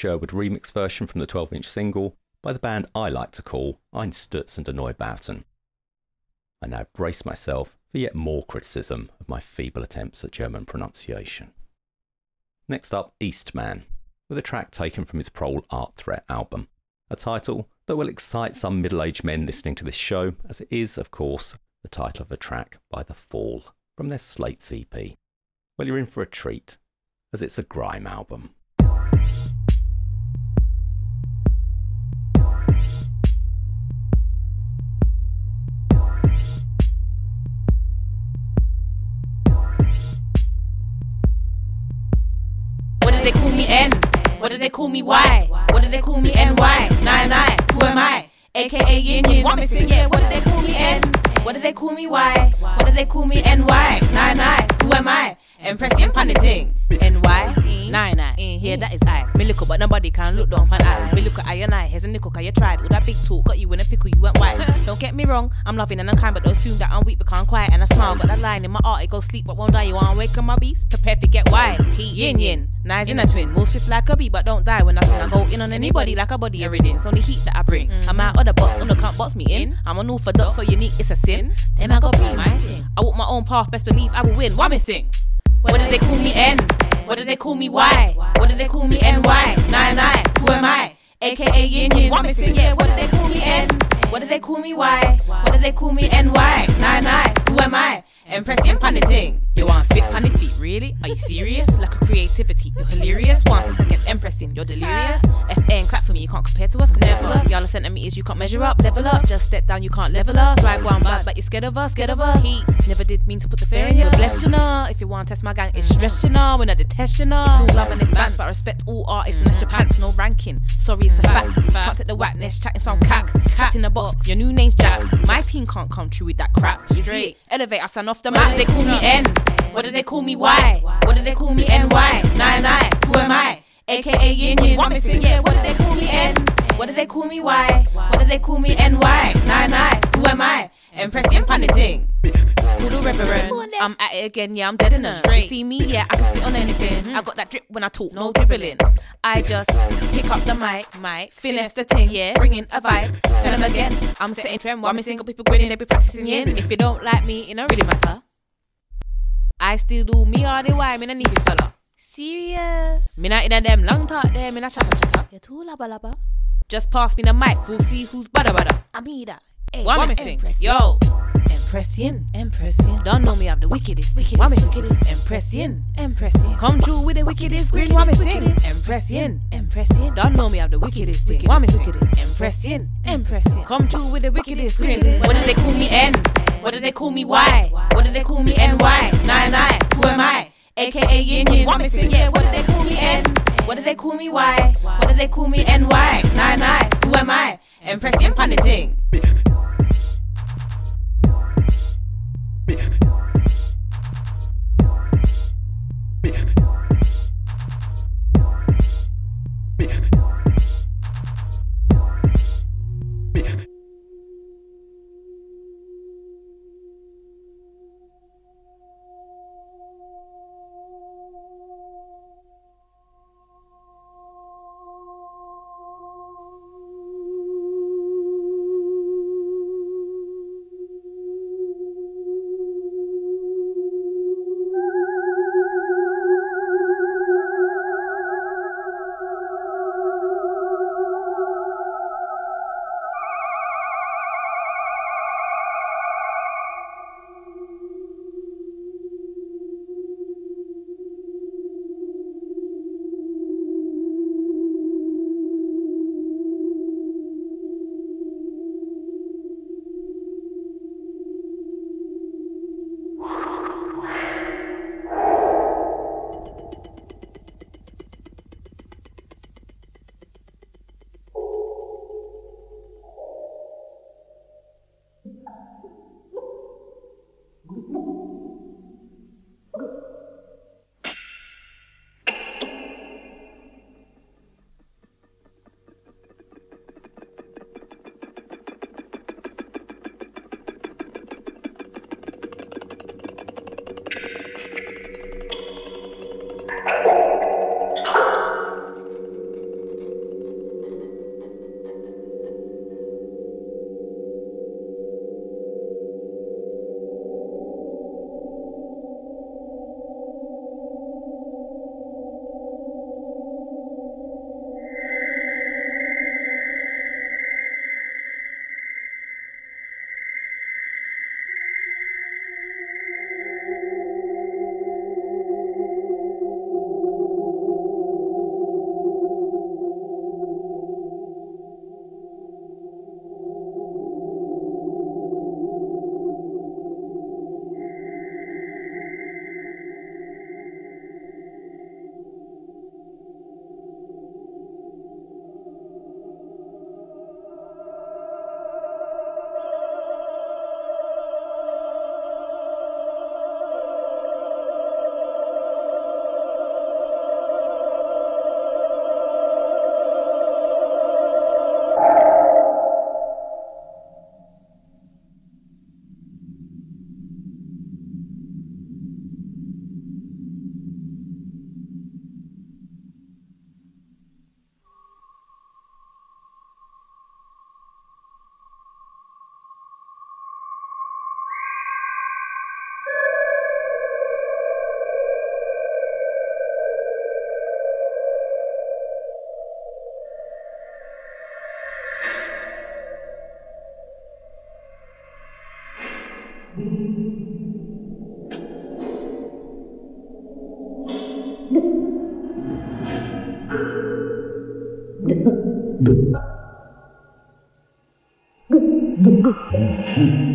Sherwood remix version from the 12 inch single by the band I like to call Einstürzende Neubauten. I now brace myself for yet more criticism of my feeble attempts at German pronunciation. Next up, East Man, with a track taken from his Prole Art Threat album, a title that will excite some middle aged men listening to this show, as it is, of course, the title of a track by The Fall from their Slates EP. Well, you're in for a treat, as it's a grime album. Did they call me Y? What did they call me NY? Nine nine. Who am I? AKA Yin Yin. What missing? Yeah. What did they call me N? What did they call me Y? What did they call me NY? Nine nine. Who am I? Empress Yin Paniting. Nine nine. In here, that is I. Me look up, but nobody can look down on I. Me look at I and I. Here's a nickel, cause you tried. All that big talk got you in a pickle, you went white. don't get me wrong, I'm loving and I'm kind, but don't assume that I'm weak because I'm quiet and I smile. Got that line in my art, it go sleep, but won't die. You wanna wake up my beats? Prepare to get wild. Heat yin yin. Nice in a twin. Move swift like a bee, but don't die when I sing. I go in on anybody like a body everything. It's only heat that I bring. Mm-hmm. I'm out of the box, no can't box me in. I'm an orthodox, so unique, it's a sin. Then I go be my thing. I walk my own path, best believe I will win. What missing? What did they call me N? What did they call me Y? What did they call me NY? Nine nine. Who am I? AKA Yin Yin. What missing? Yeah. What did they call me N? What did they call me Y? What did they call me NY? Nine nine. Who am I? Impressing paniting. You want spit panny speak? Really? Are you serious? Lack of creativity. You're hilarious. One seconds impressing. You're delirious. FN clap for me. You can't compare to us. Never. Y'all are centimeters. You can't measure up. Level up. Just step down. You can't level us. Swag one bad, but you're scared of us. Scared of us. Heat. Never did mean to put the fear in you. Bless you know. If you want to test my gang, it's stress you know. When I detest you know. It's all love and it's bands, but I respect all artists unless your pants no ranking. Sorry, it's a fact. Can't take the whackness. Chatting some cack. Cat in the box. Your new name's Jack. My team can't come true with that crap. Straight. Elevate. I stand off the mat. They call me N. What did they call me Y? What did they call me NY? Nine nine. Who am I? AKA Yin Yin. What missing? Yeah. What did they call me N? What did they call me Y? What did they call me NY? Nine nine. Who am I? Impressing paniting. The reverend. I'm at it again, yeah, I'm dead in her. You see me, yeah, I can spit on anything. Mm-hmm. I got that drip when I talk, no dribbling. I just pick up the mic, mic, finesse the thing, yeah, bringing a vibe. Tell them again, I'm setting trend. While me single people grinning, they be practicing yin. Mm-hmm. If you don't like me, it don't really matter. I still do me all the while, me no need fella. Serious? Me not in a them long talk there, me not chatter chatter. You too laba laba. Just pass me the mic, we'll see who's bada bada. I'm here. Hey, what missing? Yo. Impression, impression. Don't know me, I'm the wickedest. Wicked, what missing? Impression, impression. Come true with the wickedest. Grin, what missing? Impression, impression. Don't know me, I'm the wickedest. Wicked, what missing? Impression, impression. Come true with the wickedest. Grin. What did they call me N? What did they call me Y? What did they call me NY? Nine nine. Who am I? AKA Yin Yin. What missing? Yeah. What did they call me N? What did they call me Y? What did they call me NY? Nine nine. Who am I? Impressing Bitch. Paniting.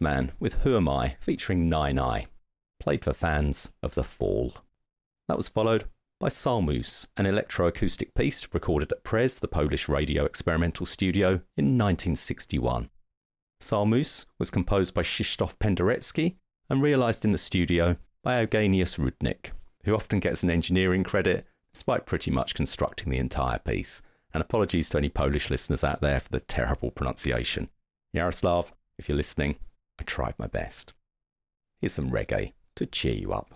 East Man with Who Am I featuring Ny Ny, played for fans of The Fall. That was followed by Psalmus, an electroacoustic piece recorded at Prez, the Polish radio experimental studio, in 1961. Psalmus was composed by Krzysztof Penderecki and realised in the studio by Eugeniusz Rudnik, who often gets an engineering credit despite pretty much constructing the entire piece. And apologies to any Polish listeners out there for the terrible pronunciation. Yaroslav, if you're listening, I tried my best. Here's some reggae to cheer you up.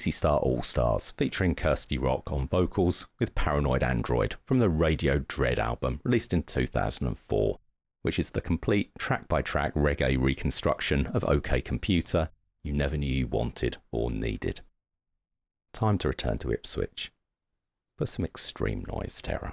Easy Star All Stars, featuring Kirsty Rock on vocals with Paranoid Android from the Radio Dread album released in 2004, which is the complete track by track reggae reconstruction of OK Computer you never knew you wanted or needed. Time to return to Ipswich for some extreme noise terror.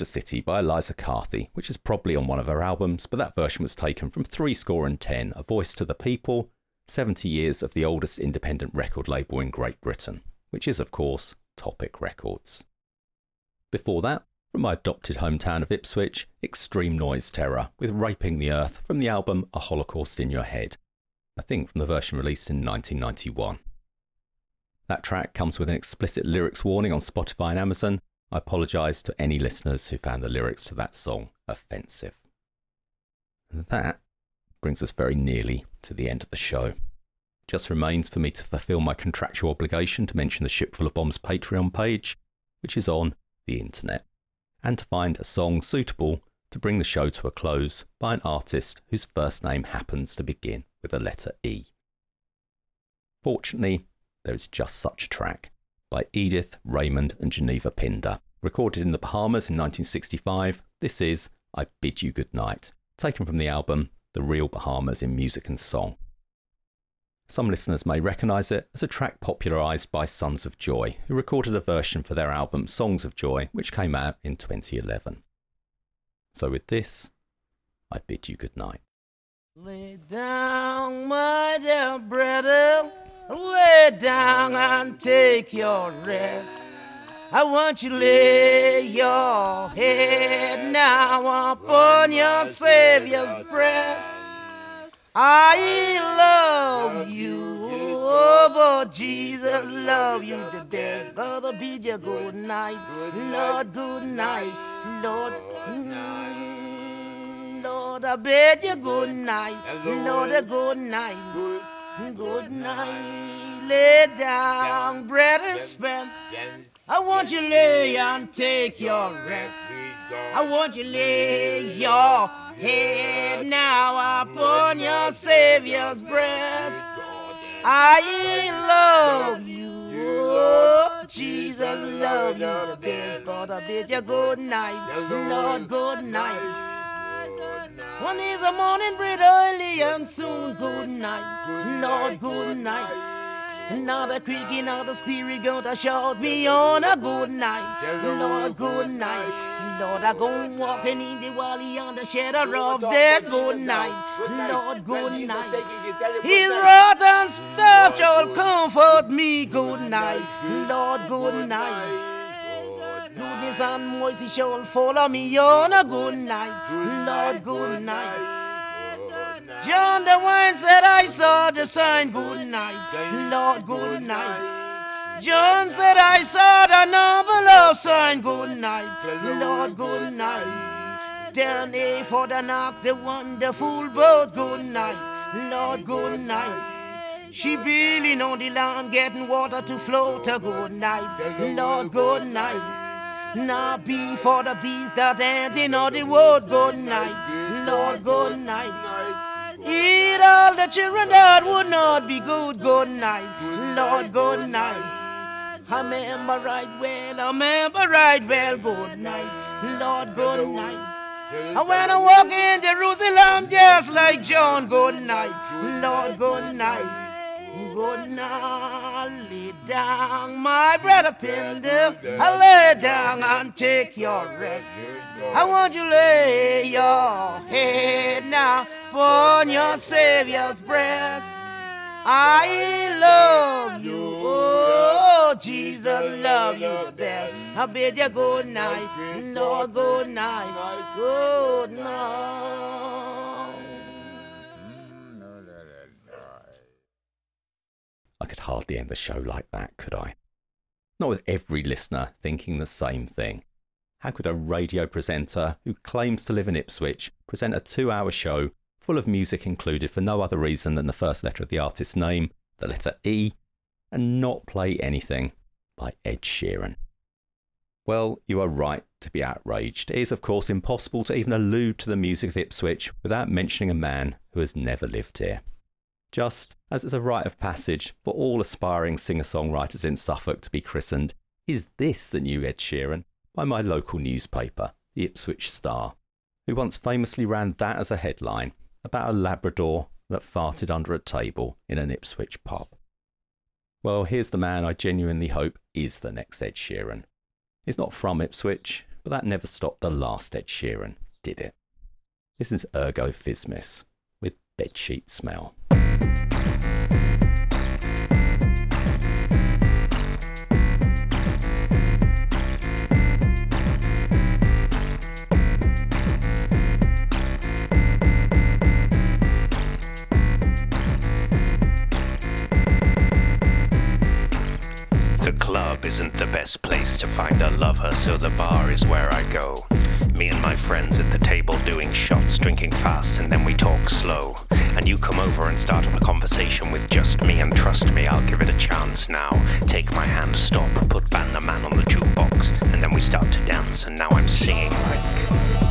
Worcester City by Eliza Carthy, which is probably on one of her albums, but that version was taken from Three Score and Ten, A Voice to the People, 70 years of the oldest independent record label in Great Britain, which is, of course, Topic Records. Before that, from my adopted hometown of Ipswich, Extreme Noise Terror with Raping the Earth from the album A Holocaust in Your Head, I think from the version released in 1991. That track comes with an explicit lyrics warning on Spotify and Amazon. I apologise to any listeners who found the lyrics to that song offensive. That brings us very nearly to the end of the show. Just remains for me to fulfil my contractual obligation to mention the Shipful of Bombs Patreon page, which is on the internet, and to find a song suitable to bring the show to a close by an artist whose first name happens to begin with the letter E. Fortunately, there is just such a track by Edith, Raymond, and Geneva Pinder. Recorded in the Bahamas in 1965, this is I Bid You Good Night, taken from the album The Real Bahamas in Music and Song. Some listeners may recognise it as a track popularised by Sons of Joy, who recorded a version for their album Songs of Joy, which came out in 2011. So, with this, I bid you good night. Lay down, my dear brother. Lay down and take your rest. I want you to lay your head now upon your Savior's breast. I love you, oh, but Jesus love you the best. Brother, bid you good night, Lord, good night, Lord. Lord, I bid you good night, Lord, a good night, good night. Lay down, brother Spence. I want you lay and take your rest. I want you lay your head now upon your Savior's breast. I love you, oh, Jesus love you. the best. But I bid you good night, Lord, good night. One is a morning bread early and soon good night, Lord, good night. Not a creaking of the spirit gonna shout me on a good night, Lord, good night. Lord, I go walking in the valley on the shadow of death, good night, Lord, good night. His rod and staff shall comfort me, good night, Lord, good night. Goodness and mercy shall follow me on a good night, Lord, good night. John the wine said, I saw the sign, good night, Lord, good night. John said, I saw the noble of sign, good night, Lord, good night. Turn A for the knock, the wonderful boat, good night, Lord, good night. She beeling on the land, getting water to float, a good night, Lord, good night. Now be for the bees that ain't in all the world, good night, Lord, good night. Eat all the children that would not be good. Good night, Lord, good night. I remember right well, I remember right well. Good night, Lord, good night. And when I walk in Jerusalem, just like John, good night, Lord, good night. Good night, lay down, my brother Pinder. I lay down and take your rest. I want you lay your head now upon your Savior's breast. I love you, oh Jesus, love you best. I bid you good night, Lord, good night, good night. I could hardly end the show like that, could I? Not with every listener thinking the same thing. How could a radio presenter who claims to live in Ipswich present a two hour show full of music included for no other reason than the first letter of the artist's name, the letter E, and not play anything by Ed Sheeran? Well, you are right to be outraged. It is, of course, impossible to even allude to the music of Ipswich without mentioning a man who has never lived here. Just as it's a rite of passage for all aspiring singer songwriters in Suffolk to be christened, is this the new Ed Sheeran? by my local newspaper, the Ipswich Star, who once famously ran that as a headline about a Labrador that farted under a table in an Ipswich pub. Well, here's the man I genuinely hope is the next Ed Sheeran. He's not from Ipswich, But that never stopped the last Ed Sheeran, did it? This is Ergo Phizmiz Bedsheet Smell. The club isn't the best place to find a lover, so the bar is where I go. Me and my friends at the table doing shots, drinking fast, and then we talk slow. And you come over and start up a conversation with just me, and trust me, I'll give it a chance now. Take my hand, stop, put Van the Man on the jukebox, and then we start to dance, and now I'm singing like.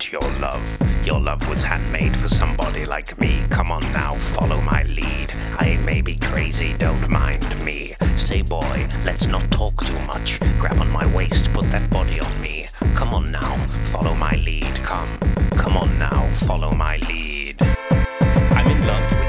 Want your love. Your love was handmade for somebody like me. Come on now, follow my lead. I may be crazy, don't mind me. Say, boy, let's not talk too much. Grab on my waist, put that body on me. Come on now, follow my lead. Come, come on now, follow my lead. I'm in love